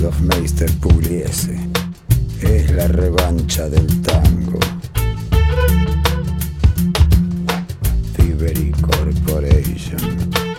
Kruger, Meister Pugliese. Es la revancha del tango. Tiberi Corporation.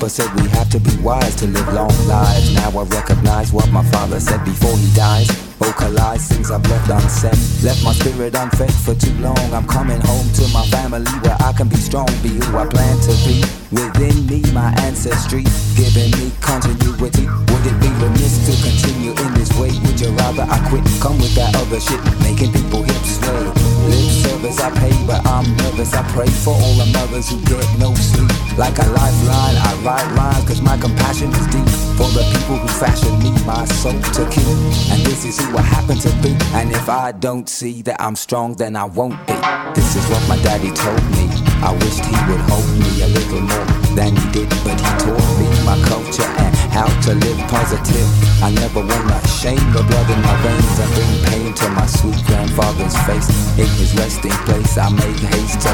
Papa said we have to be wise to live long lives. Now I recognize what my father said before he dies. Vocalize things I've left unsaid. Left my spirit unfed for too long. I'm coming home to my family where I can be strong, be who I plan to be. Within me, my ancestry, giving me continuity. Would it be remiss to continue in this way? Would you rather I quit? Come with that other shit, making people hips sway. Lip service I pay, but I'm nervous. I pray for all the mothers who get no sleep. Like a lifeline, I write rhymes, cause my compassion is deep. For the people who fashion me, my soul to keep. And this is who I happen to be. And if I don't see that I'm strong, then I won't be. This is what my daddy told me. I wished he would hold me a little more than he did, but he taught me my culture and how to live positive. I never wanna shame the blood in my veins and bring pain to my sweet grandfather's face. In his resting place, I make haste to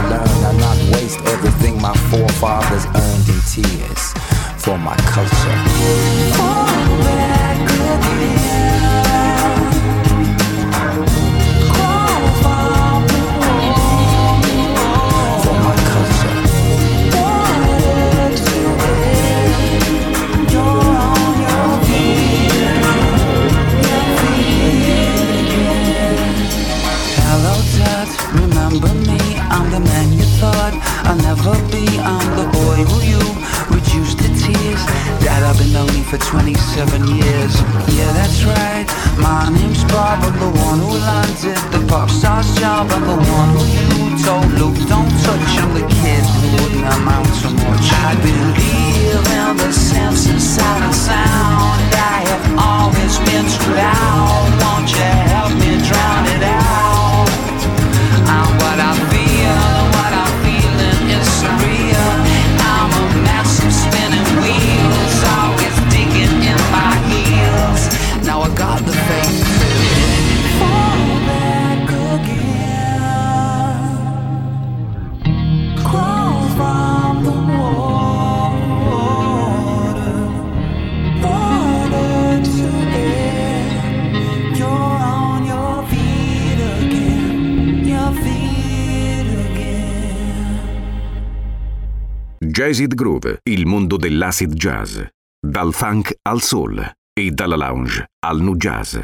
Jazzid Groove, il mondo dell'acid jazz. Dal funk al soul e dalla lounge al nu jazz.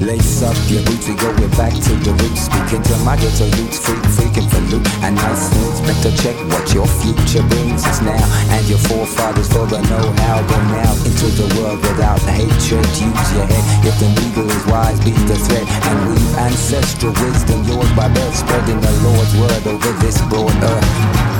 Lace up your boots, we go back to the roots. Speaking to my ghetto roots, freak, freaking for loot. And nice things, better check what your future brings us now. And your forefathers for the know-how. Go now into the world without hatred. Use your head. If the needle is wise, beat the thread. And weave ancestral wisdom, yours by birth. Spreading the Lord's word over this broad earth.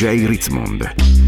DJ Ritzmond.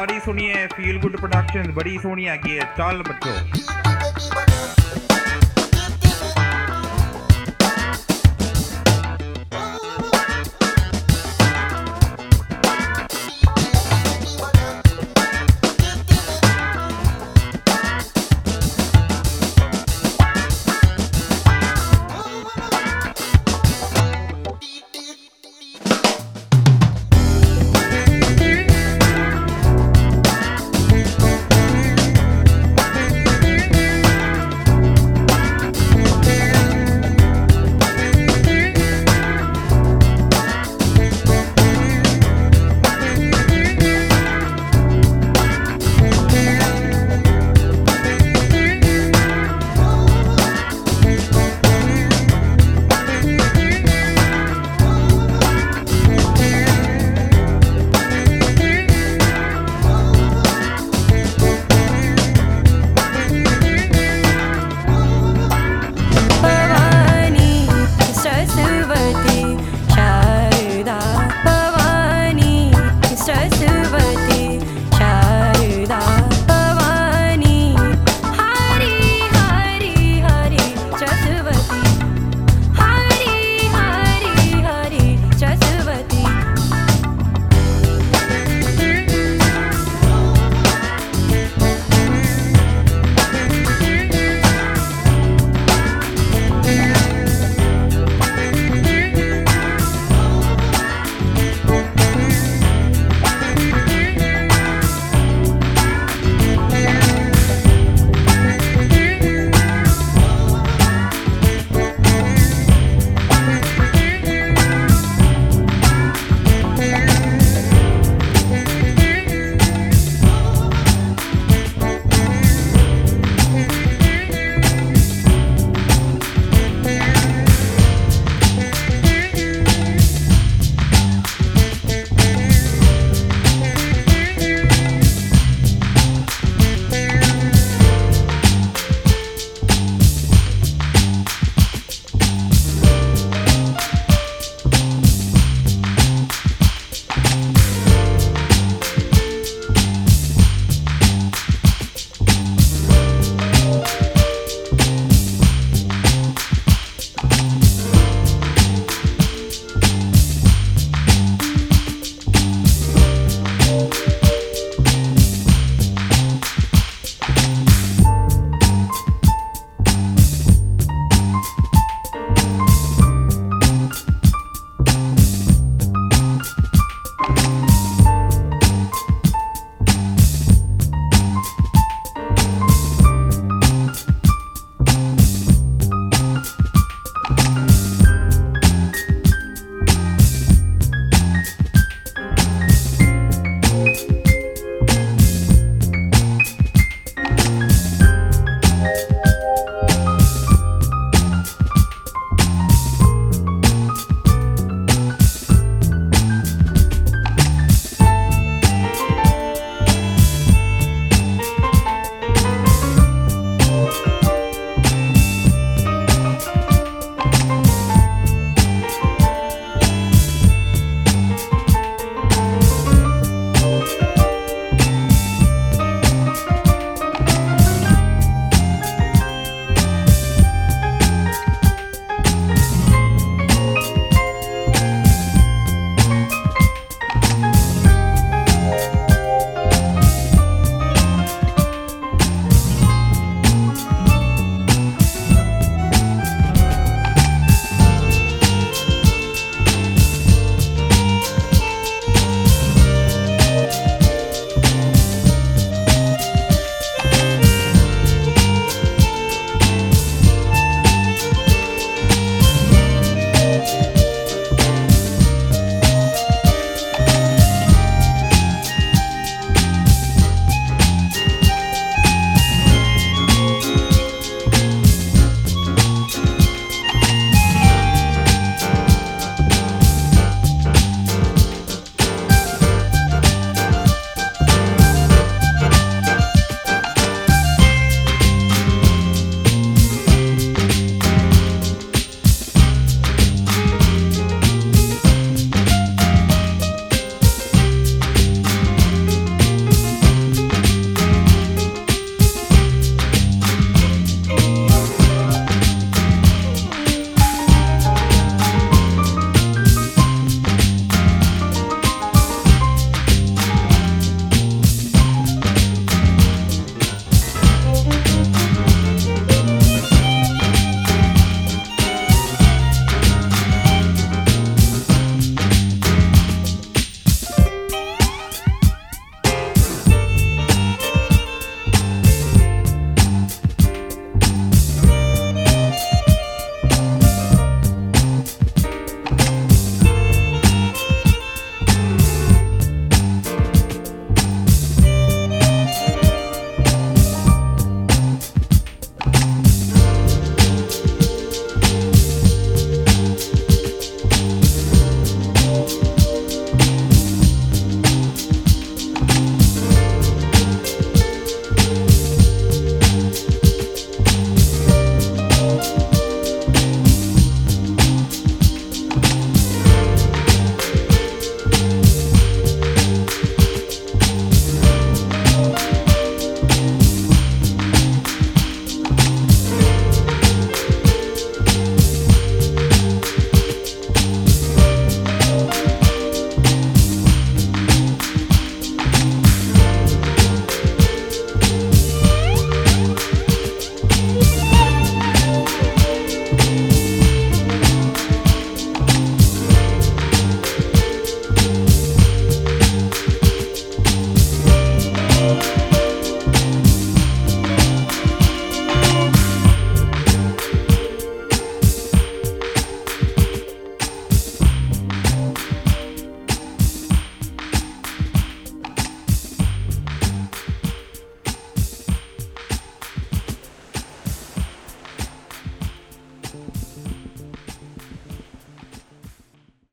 ਸਾਰੀ ਸੁਣੀਏ feel good production ਬੜੀ ਸੋਹਣੀ ਹੈਗੀ ਹੈ। ਚੱਲ ਬੱਚੋ।